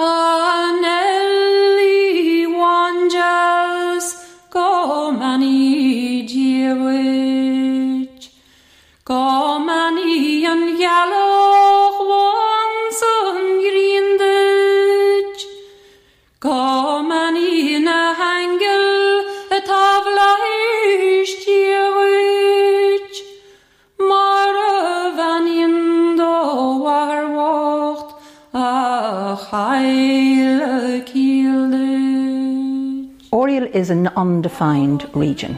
Anelli wanjas komani diewich komani an yaloch Oriel is an undefined region.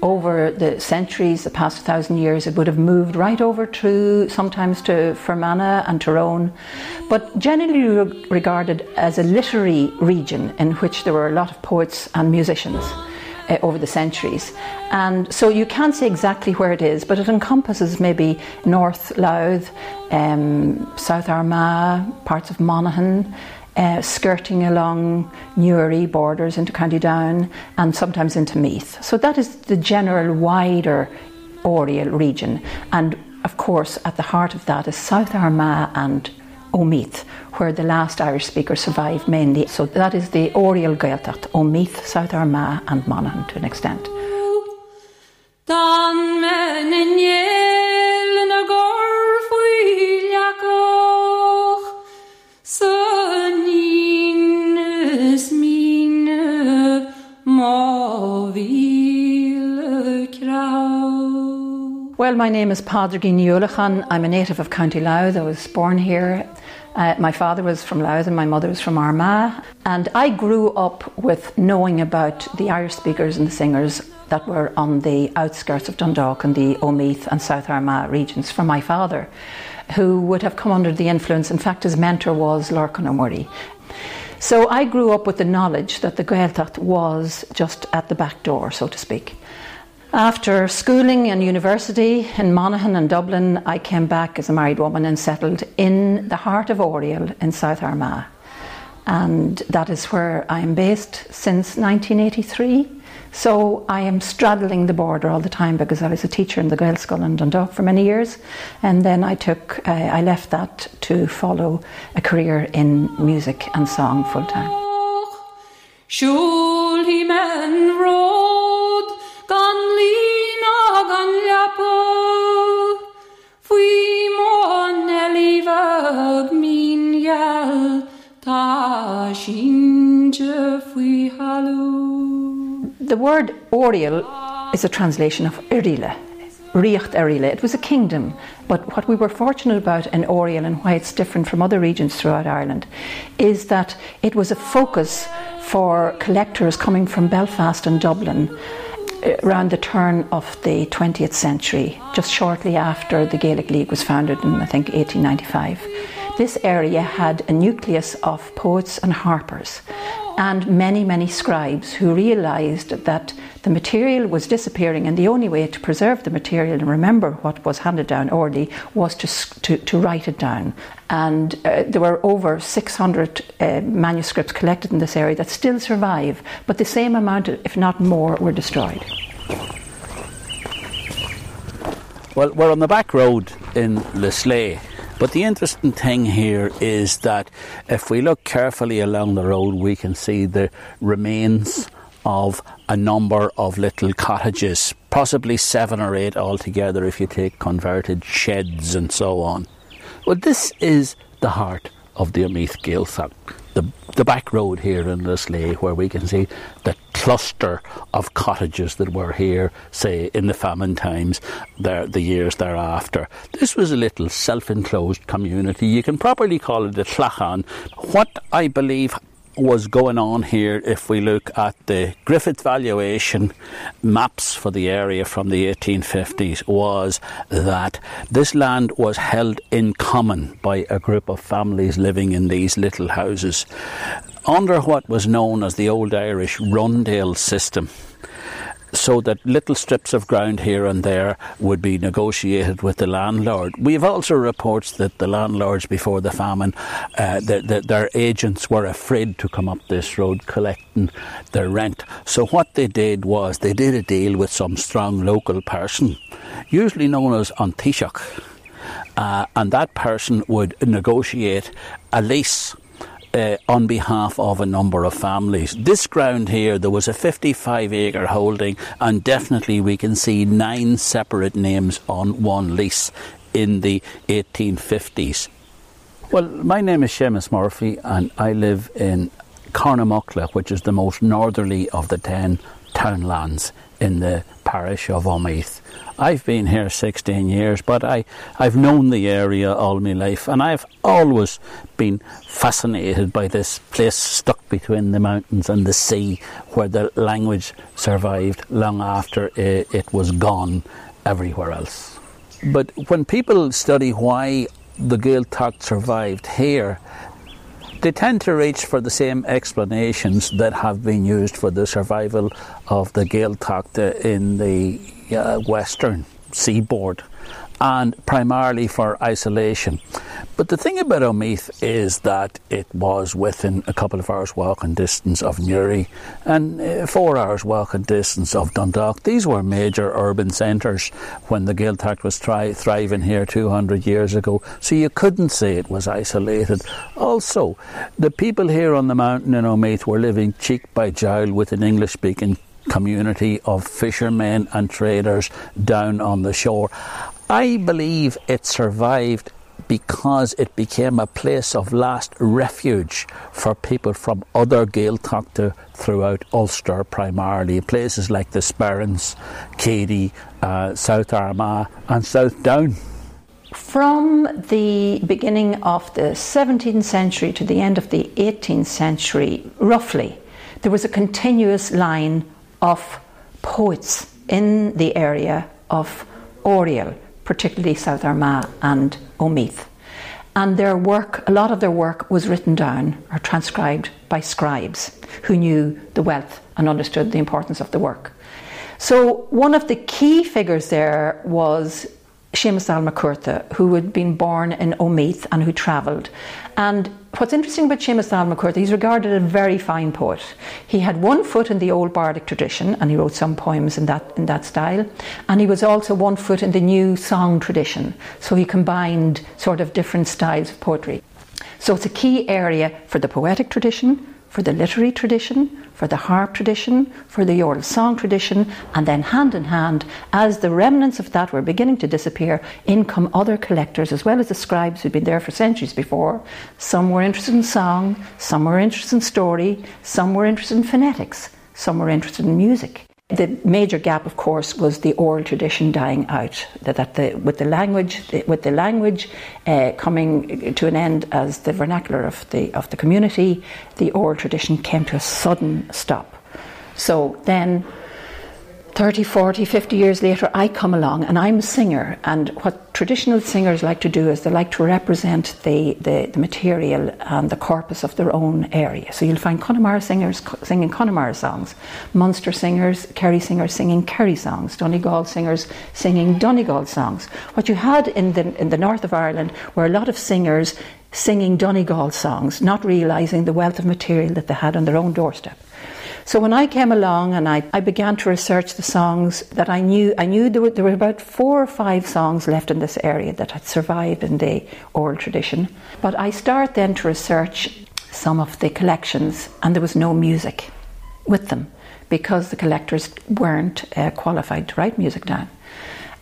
Over the centuries, the past thousand years, it would have moved right over to sometimes to Fermanagh and Tyrone, but generally re- regarded as a literary region in which there were a lot of poets and musicians uh, over the centuries. And so you can't say exactly where it is, but it encompasses maybe North Louth, um, South Armagh, parts of Monaghan, uh, skirting along Newry borders into County Down, and sometimes into Meath. So that is the general wider Oriel region. And of course, at the heart of that is South Armagh and Omeath, where the last Irish speaker survived mainly. So that is the Oriel Gaeltacht, Omeath, South Armagh, and Monaghan to an extent. Dan men in jelen a gorfuiljakoch, Sönines mine mavile krau. Well, my name is Pádraigín Ní Uallacháin. I'm a native of County Louth. I was born here. Uh, my father was from Louth and my mother was from Armagh. And I grew up with knowing about the Irish speakers and the singers that were on the outskirts of Dundalk and the Omeath and South Armagh regions from my father, who would have come under the influence. In fact, his mentor was Lorcan O'Murray. So I grew up with the knowledge that the Gaeltacht was just at the back door, so to speak. After schooling and university in Monaghan and Dublin, I came back as a married woman and settled in the heart of Oriel in South Armagh. And that is where I am based since 1983. So I am straddling the border all the time because I was a teacher in the Gael School in Dundalk for many years. And then I took, uh, I left that to follow a career in music and song full time. Min fui. The word Oriel is a translation of Erile, Riocht Erile. It was a kingdom, but what we were fortunate about in Oriel and why it's different from other regions throughout Ireland is that it was a focus for collectors coming from Belfast and Dublin Uh, around the turn of the 20th century, just shortly after the Gaelic League was founded in, I think, 1895. This area had a nucleus of poets and harpers and many, many scribes who realised that the material was disappearing and the only way to preserve the material and remember what was handed down orally was to, to, to write it down. And uh, there were over 600 uh, manuscripts collected in this area that still survive, but the same amount, if not more, were destroyed. Well, we're on the back road in Lisleigh. But the interesting thing here is that if we look carefully along the road, we can see the remains of a number of little cottages, possibly seven or eight altogether if you take converted sheds and so on. Well, this is the heart of the Omeath Gaeltacht. The, the back road here in Lisleigh, where we can see the cluster of cottages that were here, say, in the famine times, there, the years thereafter. This was a little self enclosed community. You can properly call it a clachan. What I believe was going on here if we look at the Griffith valuation maps for the area from the 1850s was that this land was held in common by a group of families living in these little houses under what was known as the Old Irish Rundale system so that little strips of ground here and there would be negotiated with the landlord. We have also reports that the landlords before the famine, uh, the, the, their agents were afraid to come up this road collecting their rent. So what they did was they did a deal with some strong local person, usually known as An Taoiseach. Uh, and that person would negotiate a lease uh, on behalf of a number of families. This ground here, there was a 55 acre holding, and definitely we can see nine separate names on one lease in the 1850s. Well, my name is Seamus Murphy, and I live in Carnamuckla, which is the most northerly of the 10 townlands in the parish of Omeath. I've been here 16 years, but I, I've known the area all my life, and I've always been fascinated by this place stuck between the mountains and the sea, where the language survived long after it, it was gone everywhere else. But when people study why the Gaeltacht survived here, they tend to reach for the same explanations that have been used for the survival of the Gaeltacht in the uh, western seaboard and primarily for isolation. But the thing about Omeath is that it was within a couple of hours' walking distance of Newry and uh, four hours' walking distance of Dundalk. These were major urban centres when the Gaeltacht was tri- thriving here 200 years ago, so you couldn't say it was isolated. Also, the people here on the mountain in Omeath were living cheek by jowl with an English speaking community of fishermen and traders down on the shore. I believe it survived because it became a place of last refuge for people from other Gaeltacht throughout Ulster primarily, places like the Sperrins, Cady, uh, South Armagh and South Down. From the beginning of the 17th century to the end of the 18th century, roughly, there was a continuous line of poets in the area of Oriel, particularly South Armagh and Omeath. And their work, a lot of their work was written down or transcribed by scribes who knew the wealth and understood the importance of the work. So, one of the key figures there was Séamus Dall who had been born in Omeath and who travelled. And what's interesting about Séamus Dall Mac Cuarta, he's regarded as a very fine poet. He had one foot in the old bardic tradition, and he wrote some poems in that in that style. And he was also one foot in the new song tradition. So he combined sort of different styles of poetry. So it's a key area for the poetic tradition, for the literary tradition, for the harp tradition, for the oral song tradition, and then hand in hand, as the remnants of that were beginning to disappear, in come other collectors as well as the scribes who'd been there for centuries before. Some were interested in song, some were interested in story, some were interested in phonetics, some were interested in music. The major gap, of course, was the oral tradition dying out. That, the, with the language, with the language uh, coming to an end as the vernacular of the of the community, the oral tradition came to a sudden stop. So then 30, 40, 50 years later, I come along and I'm a singer. And what traditional singers like to do is they like to represent the, the, the material and the corpus of their own area. So you'll find Connemara singers singing Connemara songs, Munster singers, Kerry singers singing Kerry songs, Donegal singers singing Donegal songs. What you had in the, in the north of Ireland were a lot of singers singing Donegal songs, not realising the wealth of material that they had on their own doorstep. So when I came along and I, I began to research the songs that I knew, I knew there were, there were about four or five songs left in this area that had survived in the oral tradition. But I start then to research some of the collections and there was no music with them because the collectors weren't uh, qualified to write music down.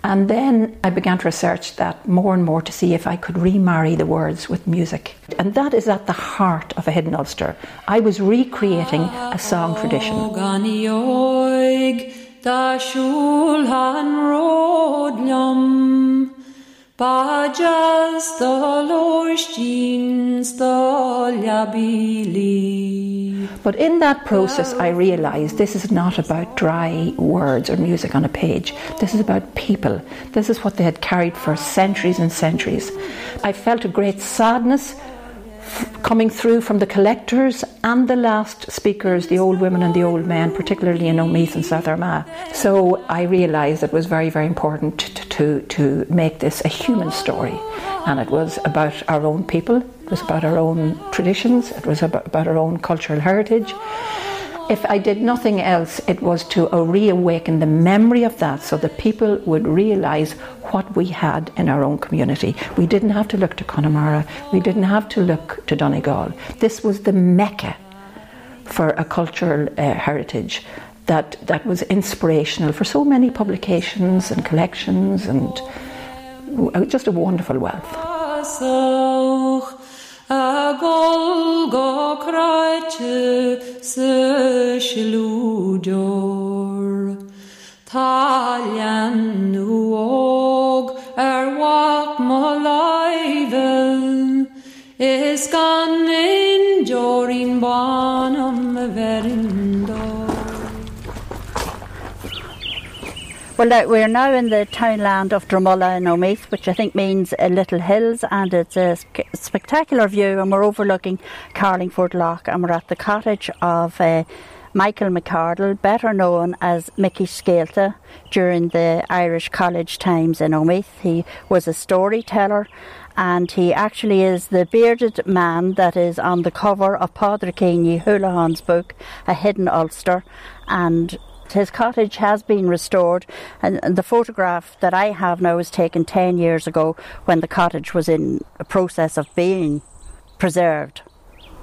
And then I began to research that more and more to see if I could remarry the words with music. And that is at the heart of a hidden Ulster. I was recreating a song tradition. But in that process, I realised this is not about dry words or music on a page. This is about people. This is what they had carried for centuries and centuries. I felt a great sadness coming through from the collectors and the last speakers, the old women and the old men, particularly in Omeath and South Armagh. So I realised it was very, very important to, to, to make this a human story. And it was about our own people, it was about our own traditions, it was about, about our own cultural heritage. If I did nothing else, it was to reawaken the memory of that so that people would realise what we had in our own community. We didn't have to look to Connemara, we didn't have to look to Donegal. This was the mecca for a cultural uh, heritage that, that was inspirational for so many publications and collections and just a wonderful wealth. A gol go kraite se slúdor Talian nuog er wat má laivel is gan in jorin banam verindor Well, we're now in the townland of Drummullah in Omeath, which I think means uh, Little Hills, and it's a sp- spectacular view. And we're overlooking Carlingford Lough, and we're at the cottage of uh, Michael McCardle, better known as Mickey Scailta, during the Irish college times in Omeath. He was a storyteller and he actually is the bearded man that is on the cover of Pádraigín Ní Uallacháin's book, A Hidden Ulster. And his cottage has been restored, and, and, the photograph that I have now was taken 10 years ago when the cottage was in a process of being preserved.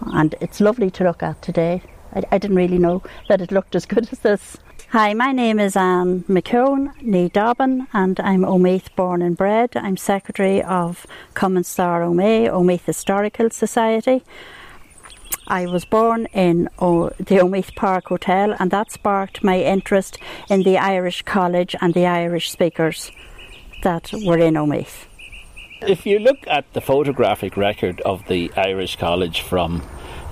And it's lovely to look at today. I, I didn't really know that it looked as good as this. Hi, my name is Anne McKeown, nee Dobbin, and I'm Omeath born and bred. I'm secretary of Common Star Omea, Omeath Historical Society. I was born in the Omeath Park Hotel, and that sparked my interest in the Irish College and the Irish speakers that were in Omeath. If you look at the photographic record of the Irish College from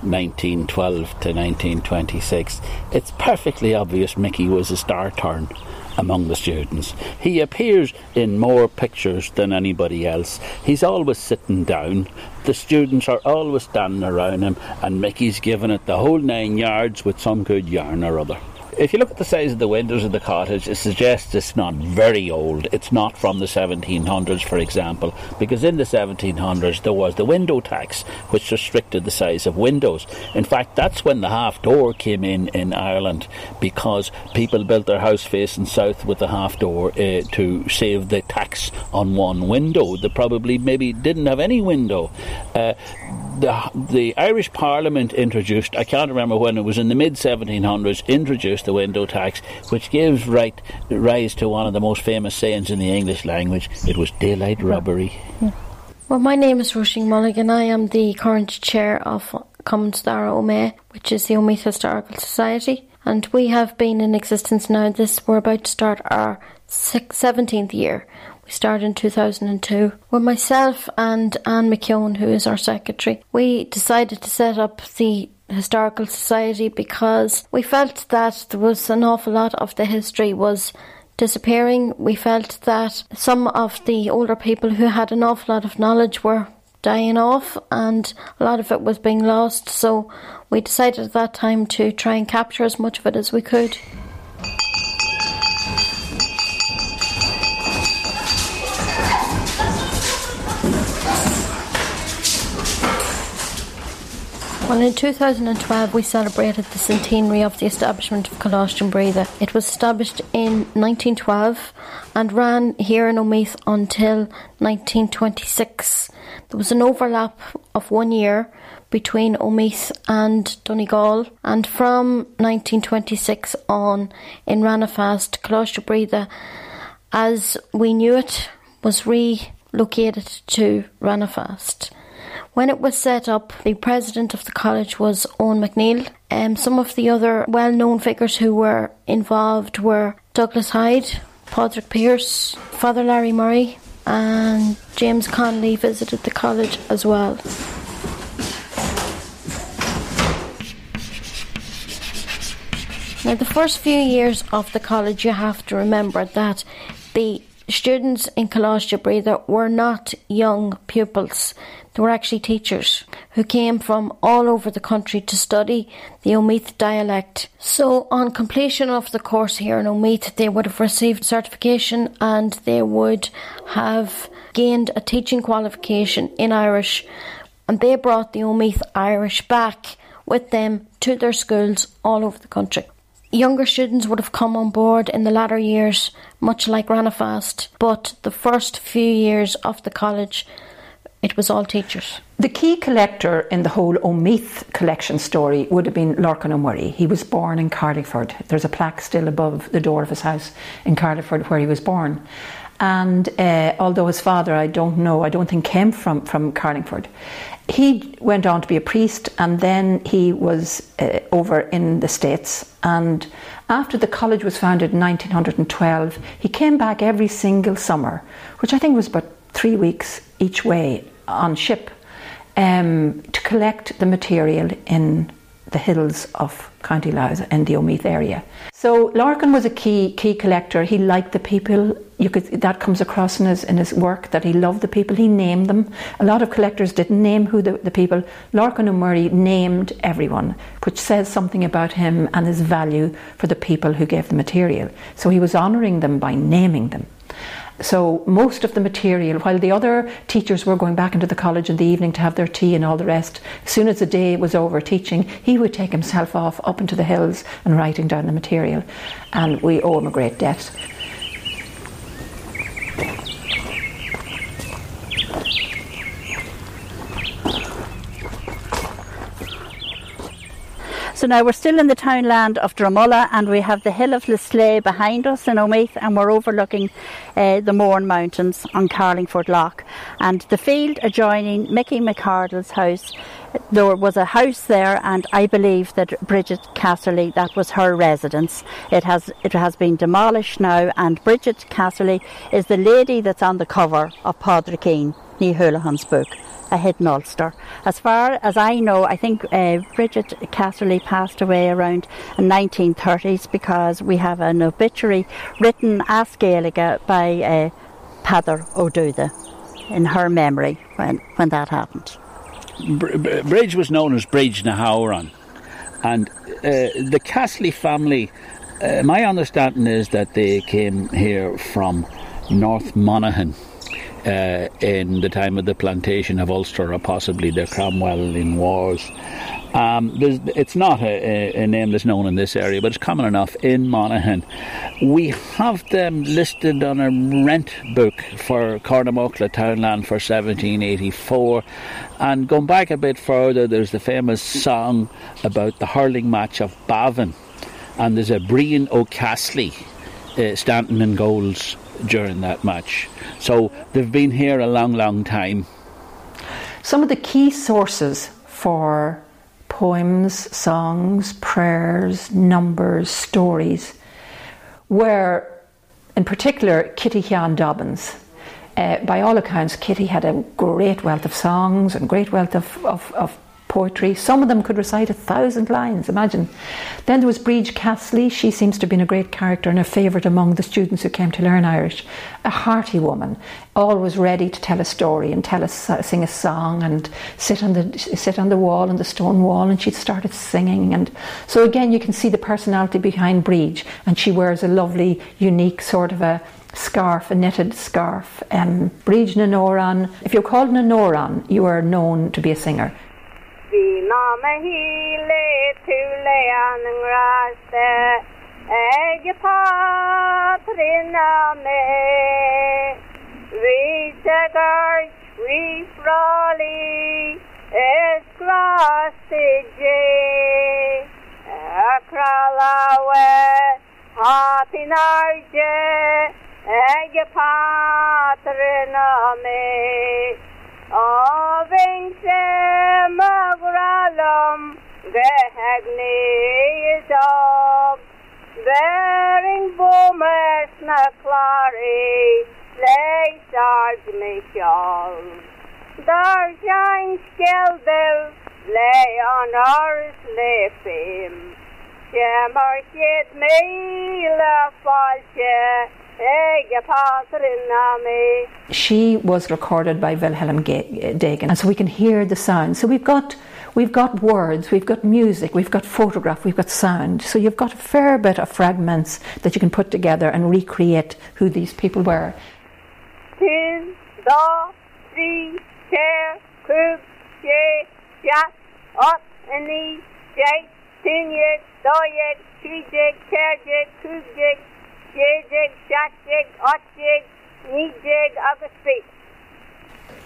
1912 to 1926, it's perfectly obvious Mickey was a star turn among the students. He appears in more pictures than anybody else. He's always sitting down. The students are always standing around him, and Mickey's giving it the whole nine yards with some good yarn or other. If you look at the size of the windows of the cottage, it suggests it's not very old. It's not from the 1700s, for example, because in the 1700s there was the window tax, which restricted the size of windows. In fact, that's when the half door came in in Ireland, because people built their house facing south with the half door uh, to save the tax on one window. They probably maybe didn't have any window. Uh, the, the Irish Parliament introduced, I can't remember when it was in the mid 1700s, introduced the window tax, which gives right, rise to one of the most famous sayings in the English language. It was daylight robbery. Well, my name is Roisin Mulligan. I am the current chair of Common Star Omea, which is the Omeath Historical Society. And we have been in existence now. This we're about to start our sixth, 17th year. We started in 2002. With myself and Anne McKeown, who is our secretary, we decided to set up the Historical Society because we felt that there was an awful lot of the history was disappearing. We felt that some of the older people who had an awful lot of knowledge were dying off and a lot of it was being lost. So we decided at that time to try and capture as much of it as we could. Well, in 2012, we celebrated the centenary of the establishment of Coláiste Bríde. It was established in 1912 and ran here in Omeath until 1926. There was an overlap of one year between Omeath and Donegal, and from 1926 on, in Ranafast, Coláiste Bríde as we knew it, was relocated to Ranafast. When it was set up, the president of the college was Eoin MacNeill. Um, some of the other well known figures who were involved were Douglas Hyde, Padraig Pearse, Father Larry Murray, and James Connolly visited the college as well. Now, the first few years of the college, you have to remember that the students in Coláiste Bríde were not young pupils. They were actually teachers who came from all over the country to study the Omeath dialect. So, on completion of the course here in Omeath, they would have received certification and they would have gained a teaching qualification in Irish. And they brought the Omeath Irish back with them to their schools all over the country. Younger students would have come on board in the latter years, much like Ranafast, but the first few years of the college, it was all teachers. The key collector in the whole Omeath collection story would have been Lorcan O'Murray. He was born in Carlingford. There's a plaque still above the door of his house in Carlingford where he was born. And uh, although his father, I don't know, I don't think came from, from Carlingford, he went on to be a priest and then he was uh, over in the States. And after the college was founded in 1912, he came back every single summer, which I think was about three weeks each way on ship, um, to collect the material in the hills of County Louth and the Omeath area. So Lorcan was a key key collector. He liked the people. You could that comes across in his in his work that he loved the people. He named them. A lot of collectors didn't name who the, the people. Lorcan O'Murray named everyone, which says something about him and his value for the people who gave the material. So he was honouring them by naming them. So most of the material, while the other teachers were going back into the college in the evening to have their tea and all the rest, as soon as the day was over teaching, he would take himself off up into the hills and writing down the material. And we owe him a great debt. So now we're still in the townland of Drummullah and we have the hill of Lisleigh behind us in Omeath and we're overlooking uh, the Mourne Mountains on Carlingford Lough. And the field adjoining Mickey McCardle's house, there was a house there and I believe that Bridget Casserly, that was her residence. It has, it has been demolished now and Bridget Casserly is the lady that's on the cover of Padraig Ní Houlihan's book a hidden Ulster. As far as I know, I think uh, Bridget Casserly passed away around the 1930s because we have an obituary written as Gaeilge by uh, O'Dootha in her memory when, when that happened. Bridge was known as Bridge Nahauran, and uh, the Casserly family. Uh, my understanding is that they came here from North Monaghan uh, in the time of the plantation of Ulster or possibly the Cromwellian Wars. Um, it's not a, a, name that's known in this area, but it's common enough in Monaghan. We have them listed on a rent book for Cornamuckla Townland for 1784. And going back a bit further, there's the famous song about the hurling match of Bavin. And there's a Brian O'Castley uh, standing in goals during that match. So they've been here a long, long time. Some of the key sources for poems, songs, prayers, numbers, stories were, in particular, Kitty Hyan Dobbins. Uh, by all accounts, Kitty had a great wealth of songs and great wealth of, of, of poetry. Some of them could recite a thousand lines, imagine. Then there was Bridge Casserly. She seems to have been a great character and a favourite among the students who came to learn Irish. A hearty woman, always ready to tell a story and tell a, sing a song and sit on the sit on the wall on the stone wall and she started singing and so again you can see the personality behind Bridge and she wears a lovely unique sort of a scarf, a knitted scarf. Um, Bridge Nanoran. If you're called Nanoran, you are known to be a singer. Vinamahile tuleanangrase Egipatriname Visagar Rifrali Esclasije Akralawe Hatinarje Ege patrina me. Ovinse magralum. Gehagni is up. Bearing boomers na sarge me shawl. Dar shine skelder. Lay on. Shemar shit me la falche. Ege patrina me. She was recorded by Wilhelm Doegen, and so we can hear the sound. So we've got we've got words, we've got music, we've got photograph, we've got sound. So you've got a fair bit of fragments that you can put together and recreate who these people were. The three chair coop she shot up in the jake tinyek doyek trijek terjek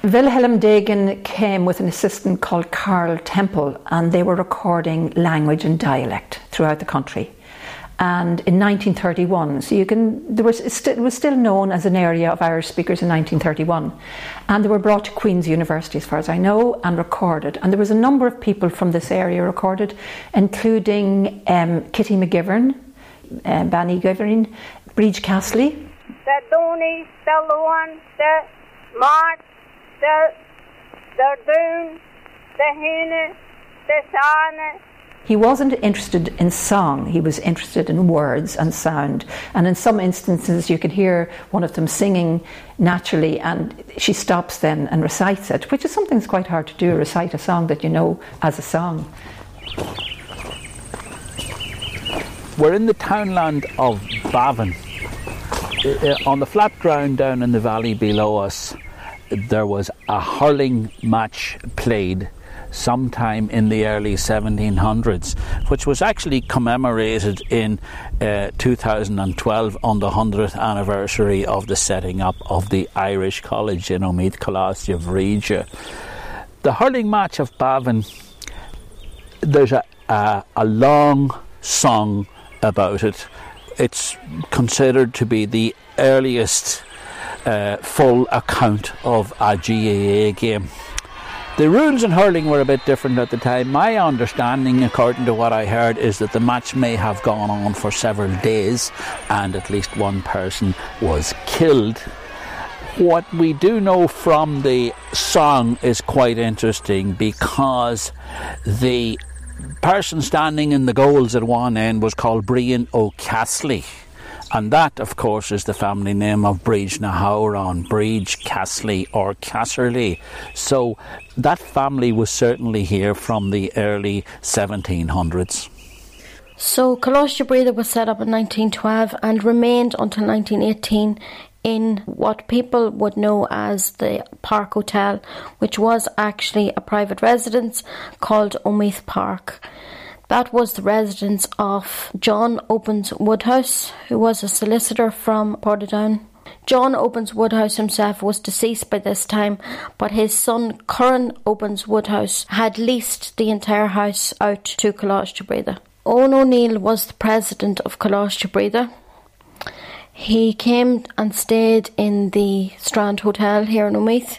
Wilhelm Doegen came with an assistant called Karl Tempel, and they were recording language and dialect throughout the country. And in 1931, so you can, there was, it was still known as an area of Irish speakers in 1931, and they were brought to Queen's University, as far as I know, and recorded. And there was a number of people from this area recorded, including um, Kitty McGivern, uh, Banny Givern, Breach Castley, The Dooney, the Luan, the Mart, the the Doon, the Hine, the Sana, He wasn't interested in song, he was interested in words and sound. And in some instances, you can hear one of them singing naturally, and she stops then and recites it, which is something that's quite hard to do recite a song that you know as a song. We're in the townland of Bavin. On the flat ground down in the valley below us, there was a hurling match played sometime in the early 1700s, which was actually commemorated in uh, 2012 on the 100th anniversary of the setting up of the Irish College in Omeath Colossia of Regia. The hurling match of Bavin there's a, a, a long song about it. It's considered to be the earliest uh, full account of a GAA game. The rules in hurling were a bit different at the time. My understanding, according to what I heard, is that the match may have gone on for several days and at least one person was killed. What we do know from the song is quite interesting because the person standing in the goals at one end was called Brian O'Castley. And that, of course, is the family name of Breach na Howron, Breach, Castley, or Casserly. So that family was certainly here from the early 1700s. So Coláiste Bríde was set up in 1912 and remained until 1918 in what people would know as the Park Hotel, which was actually a private residence called Omeath Park. That was the residence of John Obins Woodhouse, who was a solicitor from Portadown. John Obins Woodhouse himself was deceased by this time, but his son Curran Obins Woodhouse had leased the entire house out to Bríde. Owen O'Neill was the president of Bríde. He came and stayed in the Strand Hotel here in Omeath.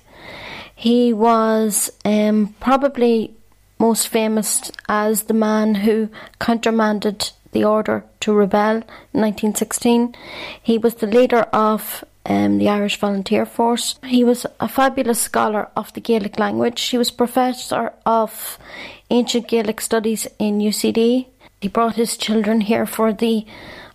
He was um, probably most famous as the man who countermanded the order to rebel in 1916. He was the leader of um, the Irish Volunteer Force. He was a fabulous scholar of the Gaelic language. He was professor of ancient Gaelic studies in UCD. He brought his children here for the,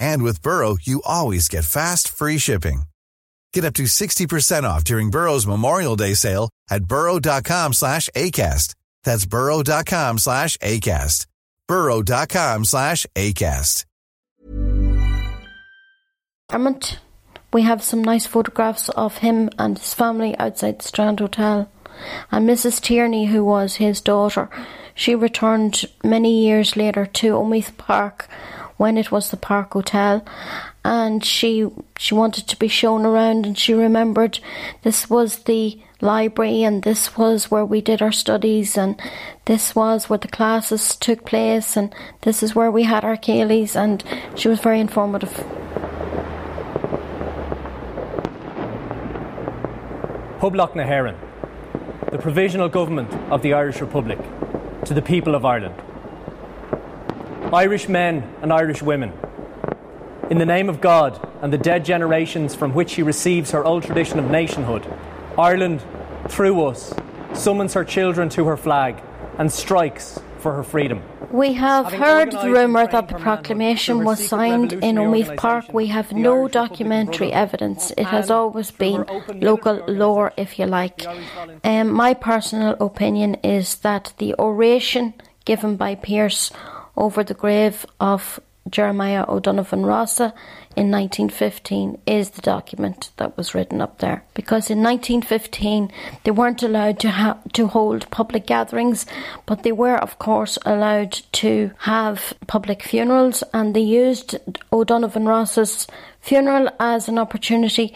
And with Burrow, you always get fast, free shipping. Get up to 60% off during Burrow's Memorial Day sale at burrow.com slash ACAST. That's burrow.com slash ACAST. burrow.com slash ACAST. We have some nice photographs of him and his family outside the Strand Hotel. And Mrs. Tierney, who was his daughter, she returned many years later to Omeath Park when it was the Park Hotel and she she wanted to be shown around and she remembered this was the library and this was where we did our studies and this was where the classes took place and this is where we had our Céilís and she was very informative. Public na the provisional government of the Irish Republic, to the people of Ireland. Irish men and Irish women, in the name of God and the dead generations from which she receives her old tradition of nationhood, Ireland, through us, summons her children to her flag and strikes for her freedom. We have Having heard the rumour that the proclamation was signed in revolutionary Omeath Park. We have no Irish documentary evidence. It has always been local lore, if you like. Um, my personal opinion is that the oration given by Pearse over the grave of Jeremiah O'Donovan Rossa in 1915 is the document that was written up there. Because in 1915 they weren't allowed to ha- to hold public gatherings, but they were of course allowed to have public funerals, and they used O'Donovan Rossa's funeral as an opportunity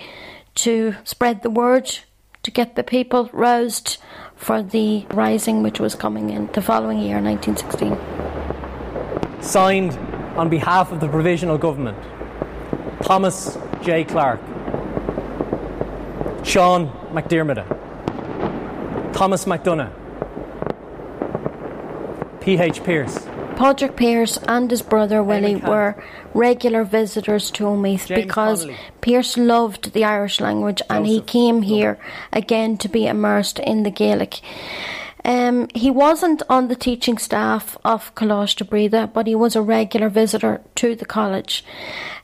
to spread the word, to get the people roused for the rising which was coming in the following year, 1916. Signed on behalf of the provisional government, Thomas J. Clarke, Sean McDermott, Thomas MacDonagh, P.H. Pearse, Padraig Pearse and his brother Willie were regular visitors to Omeath James because Connolly. Pearse loved the Irish language and he Joseph came here again to be immersed in the Gaelic. Um, he wasn't on the teaching staff of Coláiste Bríde, but he was a regular visitor to the college.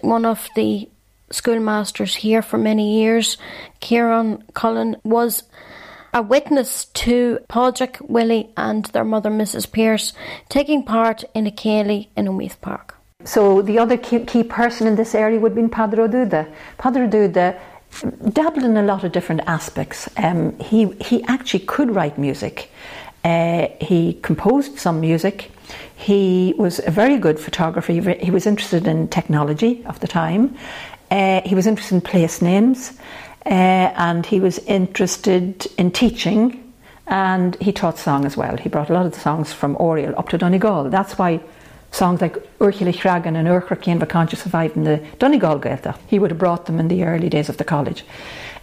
One of the schoolmasters here for many years, Kieran Cullen, was a witness to Padraig, Willie, and their mother, Mrs. Pearse, taking part in a Céilí in Omeath Park. So the other key, key person in this area would have been Padre Duda. Padre Duda dabbled in a lot of different aspects. Um, he, he actually could write music. Uh, he composed some music. He was a very good photographer. He, was interested in technology of the time. Uh, he was interested in place names. Uh, and he was interested in teaching and he taught song as well. He brought a lot of the songs from Oriel up to Donegal. That's why songs like Urchili Shragan and Urcher Cian Vacantia survived in the Donegal Gaeltacht. He would have brought them in the early days of the college.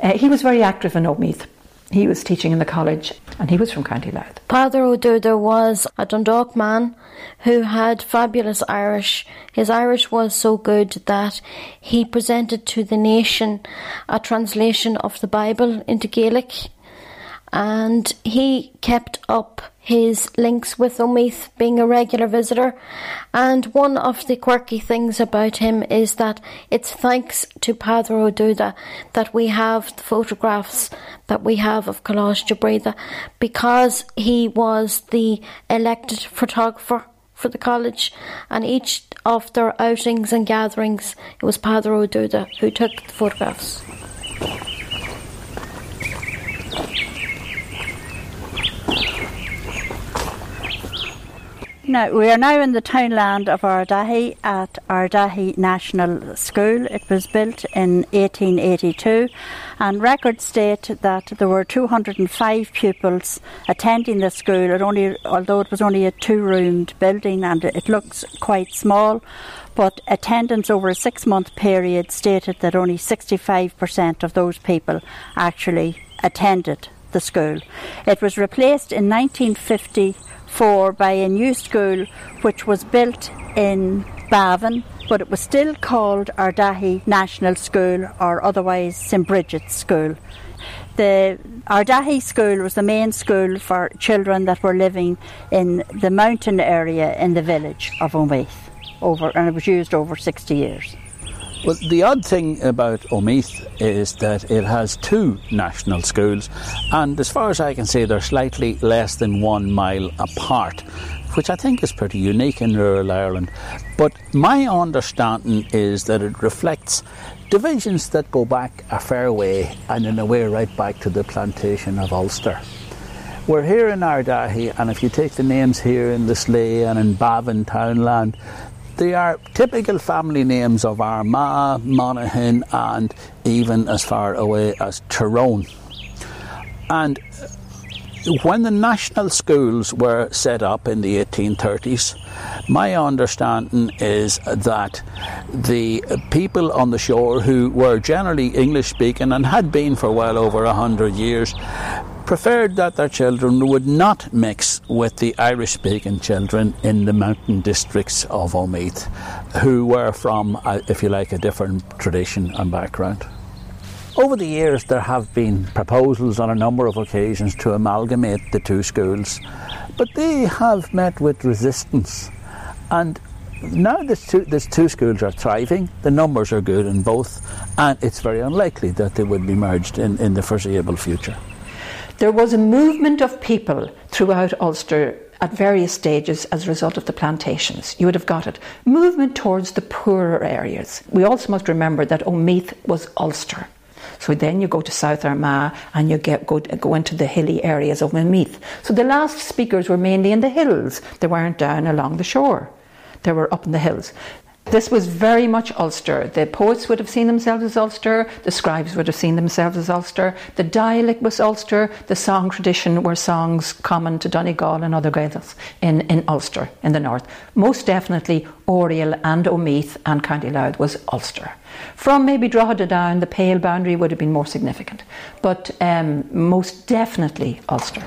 Uh, he was very active in Omeath. He was teaching in the college and he was from County Louth. Father O'Duda was a Dundalk man who had fabulous Irish. His Irish was so good that he presented to the nation a translation of the Bible into Gaelic and he kept up his links with Omeath being a regular visitor. And one of the quirky things about him is that it's thanks to Padre O'Duda that we have the photographs that we have of Coláiste Bríde because he was the elected photographer for the college and each of their outings and gatherings it was Padre O'Duda who took the photographs. Now, we are now in the townland of Ardahi at Ardahi National School. It was built in 1882 and records state that there were 205 pupils attending the school, it only, although it was only a two-roomed building and it looks quite small, but attendance over a six-month period stated that only 65% of those people actually attended the school. It was replaced in 1954 by a new school which was built in Bavin, but it was still called Ardahi National School or otherwise St Bridget's School. The Ardahi School was the main school for children that were living in the mountain area in the village of Omeath over and it was used over 60 years. Well, the odd thing about Omeath is that it has two national schools, and as far as I can see, they're slightly less than one mile apart, which I think is pretty unique in rural Ireland. But my understanding is that it reflects divisions that go back a fair way, and in a way, right back to the plantation of Ulster. We're here in Ardahi, and if you take the names here in the Slea and in Bavin Townland, they are typical family names of Armagh, Monaghan, and even as far away as Tyrone. And uh, when the national schools were set up in the 1830s, my understanding is that the people on the shore who were generally English speaking and had been for well over a hundred years preferred that their children would not mix with the Irish speaking children in the mountain districts of Omeath, who were from, uh, if you like, a different tradition and background. Over the years, there have been proposals on a number of occasions to amalgamate the two schools, but they have met with resistance. And now the two, these two schools are thriving, the numbers are good in both, and it's very unlikely that they would be merged in, in the foreseeable future. There was a movement of people throughout Ulster at various stages as a result of the plantations. You would have got it. Movement towards the poorer areas. We also must remember that Omeath was Ulster. So then you go to South Armagh and you get, go, go into the hilly areas of Omeath. So the last speakers were mainly in the hills. They weren't down along the shore. They were up in the hills. This was very much Ulster. The poets would have seen themselves as Ulster, the scribes would have seen themselves as Ulster, the dialect was Ulster, the song tradition were songs common to Donegal and other Gaels in, in Ulster in the north. Most definitely Oriel and Omeath and County Louth was Ulster. From maybe Drogheda down, the pale boundary would have been more significant, but um, most definitely Ulster.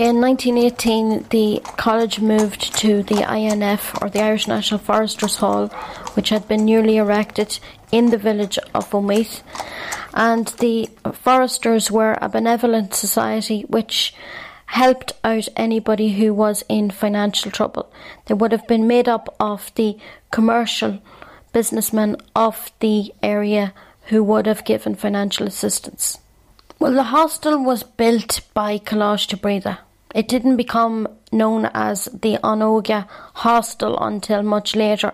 In 1918, the college moved to the INF, or the Irish National Foresters Hall, which had been newly erected in the village of Omeath. And the foresters were a benevolent society which helped out anybody who was in financial trouble. They would have been made up of the commercial businessmen of the area who would have given financial assistance. Well, the hostel was built by Coláiste Bríde it didn't become known as the An Óga Hostel until much later,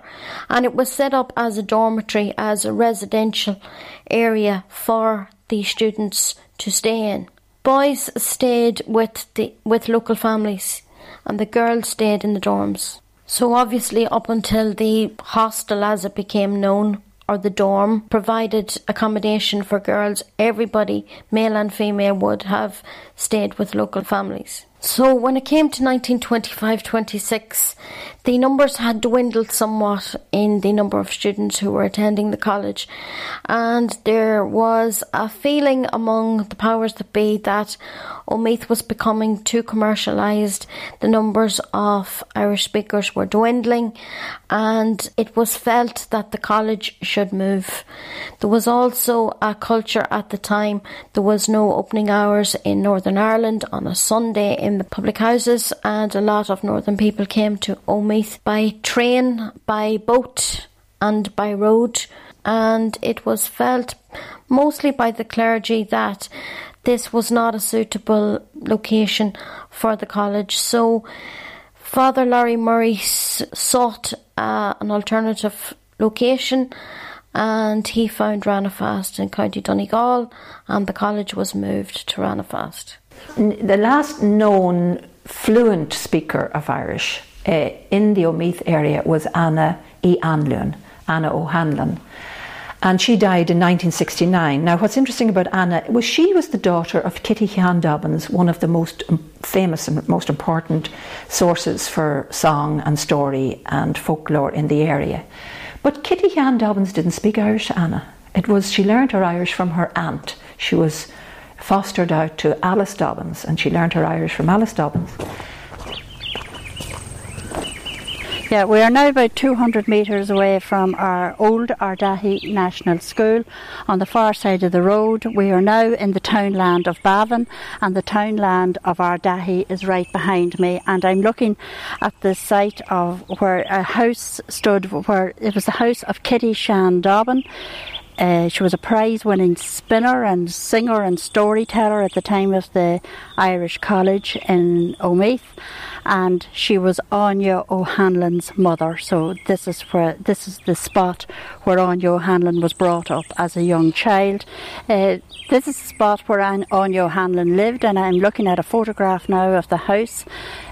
and it was set up as a dormitory, as a residential area for the students to stay in. Boys stayed with the with local families, and the girls stayed in the dorms. So obviously, up until the hostel, as it became known, or the dorm provided accommodation for girls, everybody, male and female, would have stayed with local families. So when it came to 1925-26, the numbers had dwindled somewhat in the number of students who were attending the college, and there was a feeling among the powers that be that Omeath was becoming too commercialised. The numbers of Irish speakers were dwindling, and it was felt that the college should move. There was also a culture at the time. There was no opening hours in Northern Ireland on a Sunday in the public houses, and a lot of northern people came to Omeath by train, by boat, and by road. And it was felt mostly by the clergy that this was not a suitable location for the college. So Father Larry Murray sought uh, an alternative location and he found Ranafast in County Donegal and the college was moved to Ranafast. The last known fluent speaker of Irish uh, in the Omeath area was Anna E. Anlun, Anna O'Hanlon. And she died in 1969. Now, what's interesting about Anna was she was the daughter of Kitty Hyan Dobbins, one of the most famous and most important sources for song and story and folklore in the area. But Kitty Hyan Dobbins didn't speak Irish to Anna. It was she learned her Irish from her aunt. She was fostered out to Alice Dobbins, and she learned her Irish from Alice Dobbins. Yeah, we are now about 200 metres away from our old Ardahi National School on the far side of the road. We are now in the townland of Bavin, and the townland of Ardahi is right behind me. And I'm looking at the site of where a house stood, where it was the house of Kitty Shan Dobbin. Uh, she was a prize winning spinner and singer and storyteller at the time of the Irish College in Omeath and she was Anya O'Hanlon's mother. So this is where this is the spot where Anya O'Hanlon was brought up as a young child. Uh, this is the spot where Anya O'Hanlon lived, and I'm looking at a photograph now of the house.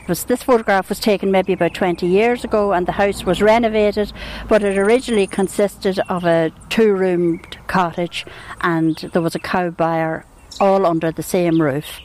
Was, this photograph was taken maybe about 20 years ago, and the house was renovated, but it originally consisted of a two-roomed cottage, and there was a cow byre all under the same roof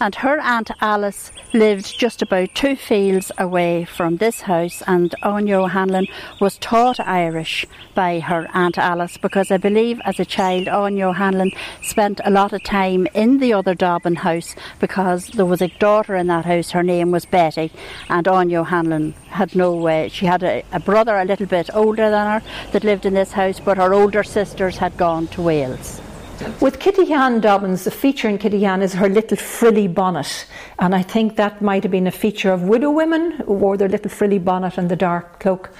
and her Aunt Alice lived just about two fields away from this house and Anya O'Hanlon was taught Irish by her Aunt Alice because I believe as a child Anya O'Hanlon spent a lot of time in the other Dobbin house because there was a daughter in that house, her name was Betty and Anya O'Hanlon had no way, she had a, a brother a little bit older than her that lived in this house but her older sisters had gone to Wales. With Kitty Hyan Dobbins, the feature in Kitty Hyan is her little frilly bonnet. And I think that might have been a feature of widow women who wore their little frilly bonnet and the dark cloak.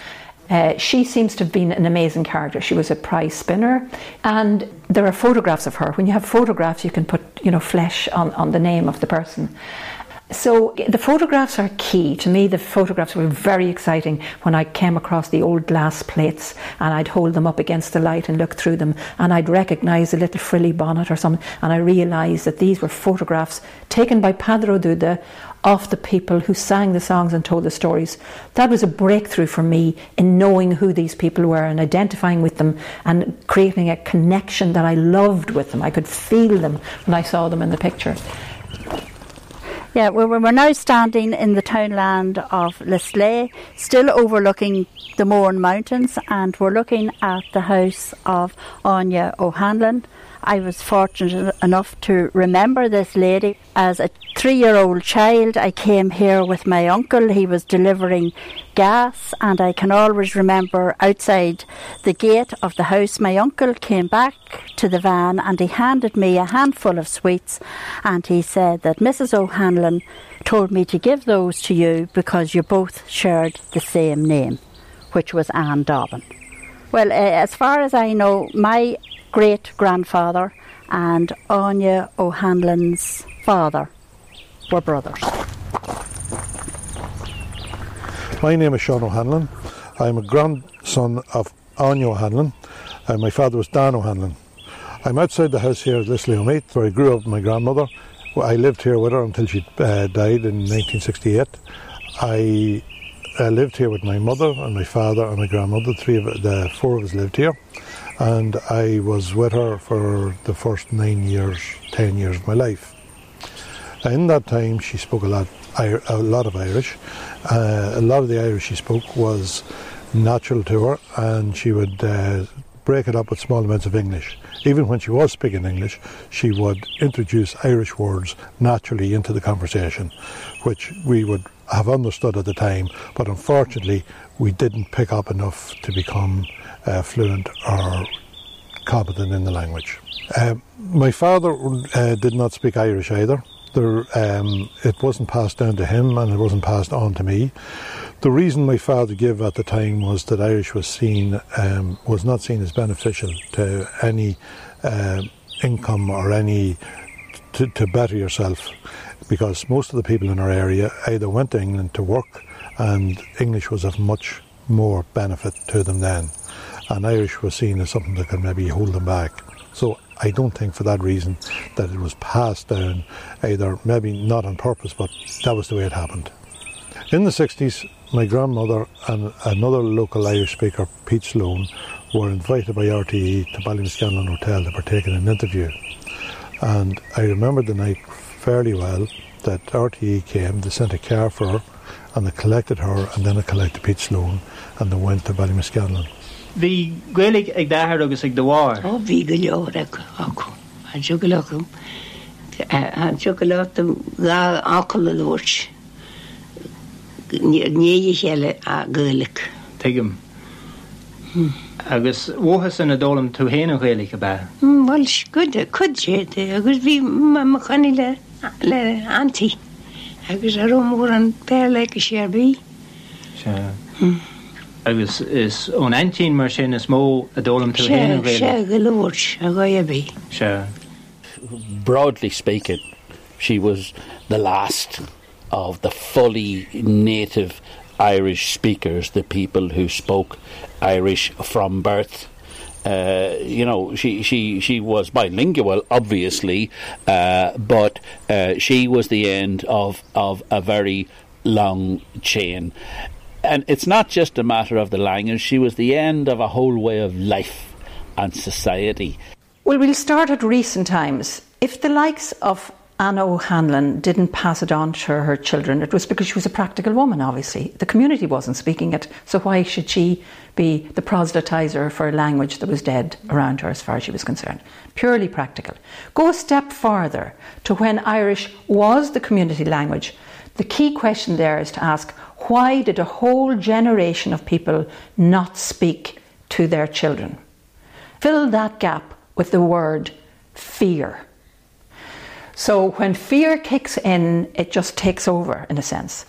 Uh, she seems to have been an amazing character. She was a prize spinner, and there are photographs of her. When you have photographs, you can put you know flesh on, on the name of the person. So the photographs are key. To me, the photographs were very exciting when I came across the old glass plates and I'd hold them up against the light and look through them and I'd recognise a little frilly bonnet or something and I realised that these were photographs taken by Padre Duda of the people who sang the songs and told the stories. That was a breakthrough for me in knowing who these people were and identifying with them and creating a connection that I loved with them. I could feel them when I saw them in the picture. Yeah, we're, we're now standing in the townland of Lisleigh, still overlooking the Mourne Mountains, and we're looking at the house of Anya O'Hanlon. I was fortunate enough to remember this lady as a three year old child. I came here with my uncle. He was delivering gas, and I can always remember outside the gate of the house, my uncle came back to the van and he handed me a handful of sweets and he said that Mrs. O'Hanlon told me to give those to you because you both shared the same name, which was Anne Dobbin. Well, uh, as far as I know, my great grandfather and Anya O'Hanlon's father were brothers. My name is Sean O'Hanlon. I'm a grandson of Anya O'Hanlon, and my father was Dan O'Hanlon. I'm outside the house here at Lisleigh Omeath, where I grew up with my grandmother. I lived here with her until she uh, died in 1968. I uh, lived here with my mother and my father and my grandmother. Three of the four of us lived here and I was with her for the first nine years, ten years of my life. In that time, she spoke a lot, a lot of Irish. Uh, a lot of the Irish she spoke was natural to her, and she would uh, break it up with small amounts of English. Even when she was speaking English, she would introduce Irish words naturally into the conversation, which we would have understood at the time, but unfortunately, we didn't pick up enough to become uh, fluent or competent in the language. Uh, my father uh, did not speak Irish either. There, um, it wasn't passed down to him and it wasn't passed on to me. The reason my father gave at the time was that Irish was seen um, was not seen as beneficial to any uh, income or any to, to better yourself because most of the people in our area either went to England to work and English was of much more benefit to them then and Irish was seen as something that could maybe hold them back. So I don't think for that reason that it was passed down, either maybe not on purpose, but that was the way it happened. In the 60s, my grandmother and another local Irish speaker, Pete Sloan, were invited by RTE to Ballymascanlon Hotel to partake in an interview. And I remember the night fairly well that RTE came, they sent a car for her, and they collected her, and then they collected Pete Sloan, and they went to Ballymascanlon. Bhí ghuiigh ag dethir agus ag doháir. ó bhí go leorach acu an siú go lecham eh, an siú go letam gá ácha le luirt néidir chéile a ggólaach. Tuigem. Hmm. agus bhtha san na dólam tú héana réala go bheith. Bhil cuide chud séte agus bhí me chuine le le antíí agus aróm mór an pe le go séarbí. Agus is ón eintín mar sin is mó a dólam tú héana sé go leirt a gabí. Se. Broadly speaking, she was the last of the fully native Irish speakers, the people who spoke Irish from birth. Uh, you know, she, she, she was bilingual, obviously, uh, but uh, she was the end of, of a very long chain. And it's not just a matter of the language, she was the end of a whole way of life and society. Well, we'll start at recent times. If the likes of Anna O'Hanlon didn't pass it on to her children, it was because she was a practical woman, obviously. The community wasn't speaking it, so why should she be the proselytiser for a language that was dead around her as far as she was concerned? Purely practical. Go a step farther to when Irish was the community language. The key question there is to ask why did a whole generation of people not speak to their children? Fill that gap with the word fear. So when fear kicks in, it just takes over in a sense.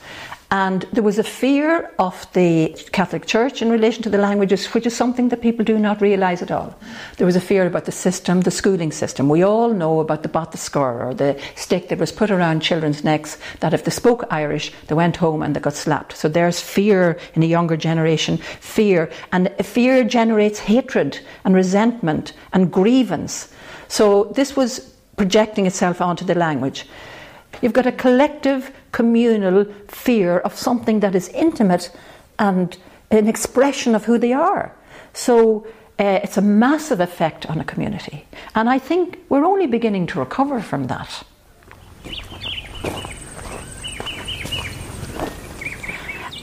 And there was a fear of the Catholic Church in relation to the languages, which is something that people do not realise at all. There was a fear about the system, the schooling system. We all know about the bata scóir or the stick that was put around children's necks that if they spoke Irish, they went home and they got slapped. So there's fear in a younger generation, fear. And fear generates hatred and resentment and grievance. So this was projecting itself onto the language. You've got a collective, communal fear of something that is intimate and an expression of who they are. So uh, it's a massive effect on a community. And I think we're only beginning to recover from that.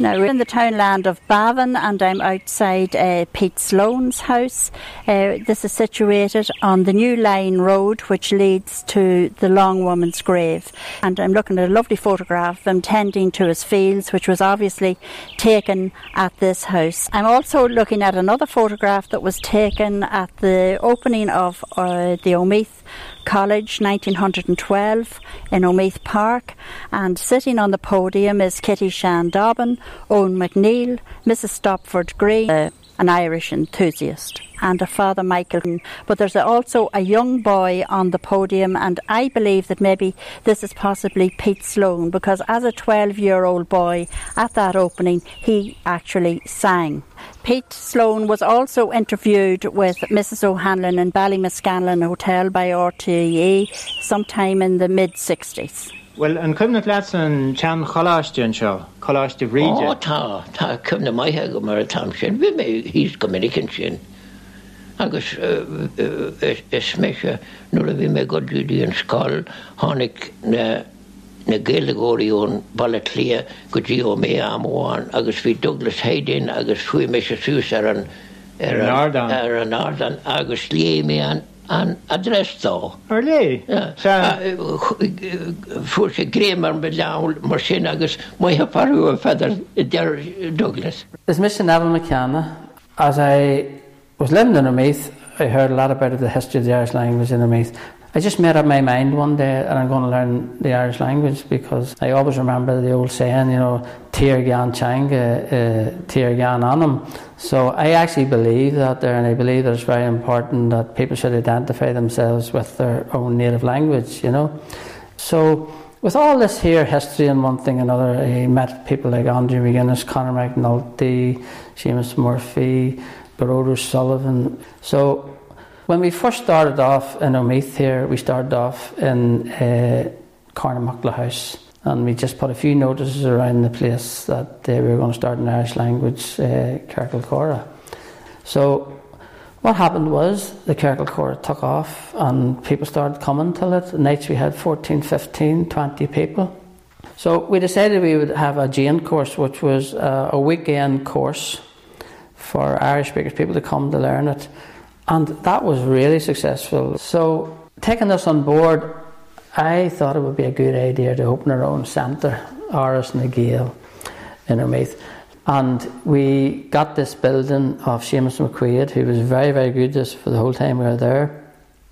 Now we're in the townland of Bavin and I'm outside uh, Pete Sloan's house. Uh, this is situated on the New Line Road which leads to the Long Woman's Grave. And I'm looking at a lovely photograph of him tending to his fields which was obviously taken at this house. I'm also looking at another photograph that was taken at the opening of uh, the Omeath College 1912 in Omeath Park and sitting on the podium is Kitty Shan Dobbin, Eoin MacNeill, Mrs Stopford Green, uh, an Irish enthusiast and a father Michael. But there's also a young boy on the podium and I believe that maybe this is possibly Pete Sloan because as a 12 year old boy at that opening he actually sang. Pete Sloan was also interviewed with Mrs O'Hanlon in Ballymascanlon Hotel by RTE sometime in the mid 60s. Well an cumna leat an tean choláistean seo choláiste Bríde. Ó tá tá cumna maithe go mar tam sin, bhí mé híos gominican sin. agus is méise nuair a bhí mé godúí an sáil tháinig na na géilegóíún ball lia go dtí ó mé amháin, agus bhí Douglas Haidin agus fuii me se sús ar an ar an ádan agus lé mé an an adrestá. Ar lé fu sé grémar be leáil mar sin agus maithe parú a feidir i d Douglas. Is mis an Evan McKenna as I was living in Omeath, I heard a lot about the history of the Irish language in Omeath. I just made up my mind one day that I'm going to learn the Irish language because I always remember the old saying, you know, Tir Gan Chang, uh, uh, Tir Gan Anam. So I actually believe that there, and I believe that it's very important that people should identify themselves with their own native language, you know. So with all this here history and one thing and another, I met people like Andrew McGuinness, Conor McNulty, Seamus Murphy, Baroder Sullivan. So When we first started off in Omeath here, we started off in uh, House and we just put a few notices around the place that uh, we were going to start an Irish language uh, Cora. So what happened was the Ciorcal Comhrá took off and people started coming to it. Nights we had 14, 15, 20 people. So we decided we would have a Jane course, which was uh, a weekend course for Irish speakers, people to come to learn it. And that was really successful. So taking this on board, I thought it would be a good idea to open our own centre, Áras na Gael, in Omeath. And we got this building of Seamus McQuaid, who was very, very good just for the whole time we were there.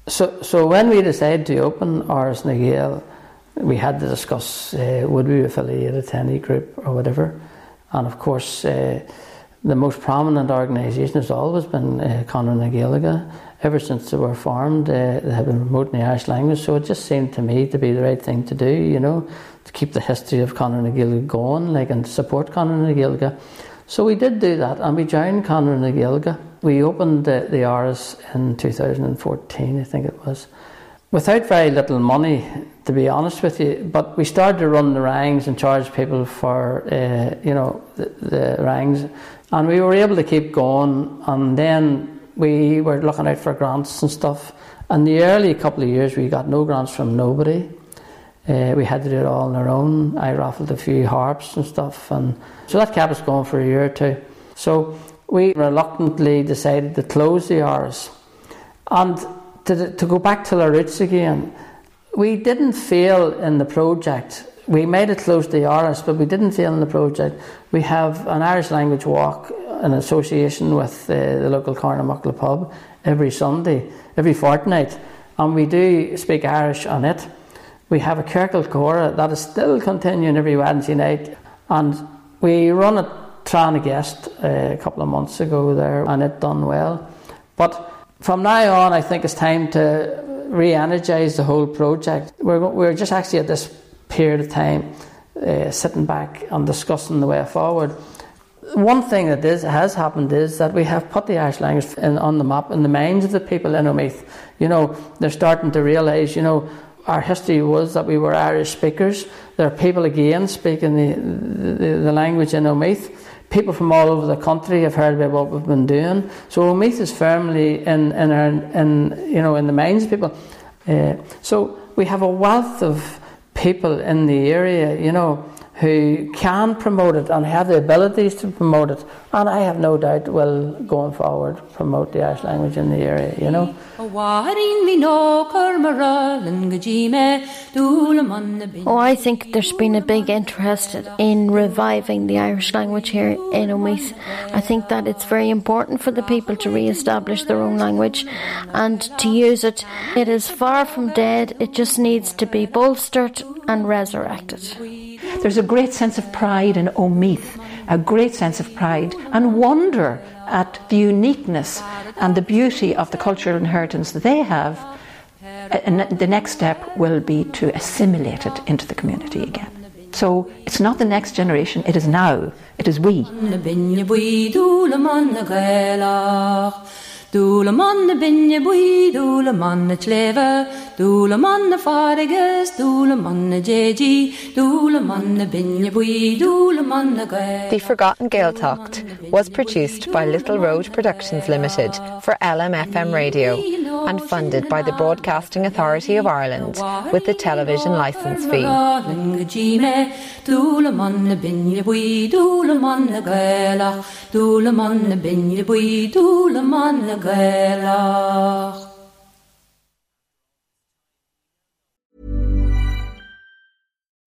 So, so when we decided to open Áras na Gael, we had to discuss uh, would we affiliate a any group or whatever. And of course, uh, the most prominent organisation has always been uh, Conradh na Gaeilge. Ever since they were formed, uh, they have been promoting the Irish language, so it just seemed to me to be the right thing to do, you know, to keep the history of Conradh na Gaeilge going, like, and support Conradh na Gaeilge. So we did do that, and we joined Conradh na Gaeilge. We opened the, the Áras in 2014, I think it was without very little money, to be honest with you. But we started to run the rangs and charge people for, uh, you know, the, the rangs, and we were able to keep going. And then we were looking out for grants and stuff. And the early couple of years, we got no grants from nobody. Uh, we had to do it all on our own. I raffled a few harps and stuff, and so that kept us going for a year or two. So we reluctantly decided to close the Áras. And to, to go back to the roots again, we didn't fail in the project. We made it close to the Áras, but we didn't fail in the project. We have an Irish language walk, an association with uh, the local Carnamuckla pub every Sunday, every fortnight, and we do speak Irish on it. We have a Circle Cora that is still continuing every Wednesday night, and we run it trying to guest uh, a couple of months ago there, and it done well. But from now on, I think it's time to re energise the whole project. We're, we're just actually at this period of time uh, sitting back and discussing the way forward. One thing that is, has happened is that we have put the Irish language in, on the map in the minds of the people in Omeath. You know, they're starting to realise, you know, our history was that we were Irish speakers. There are people again speaking the, the, the language in Omeath people from all over the country have heard about what we've been doing. So Omeath is firmly in, in, our, in, you know, in the minds of people. Uh, so we have a wealth of people in the area, you know, who can promote it and have the abilities to promote it. And I have no doubt will, going forward, promote the Irish language in the area, you know. Oh, I think there's been a big interest in reviving the Irish language here in Omeath. I think that it's very important for the people to re establish their own language and to use it. It is far from dead, it just needs to be bolstered and resurrected. There's a great sense of pride in Omeath, a great sense of pride and wonder at the uniqueness and the beauty of the cultural inheritance that they have. And the next step will be to assimilate it into the community again. So it's not the next generation, it is now, it is we. Dúla manna binne buí dúla manna tléve, dúla manna fariges, dúla manna jéji, dúla manna binne buí dúla manna The Forgotten Gael Gaeltacht was produced by Little Road Productions Limited for LMFM Radio and funded by the Broadcasting Authority of Ireland with the television licence fee.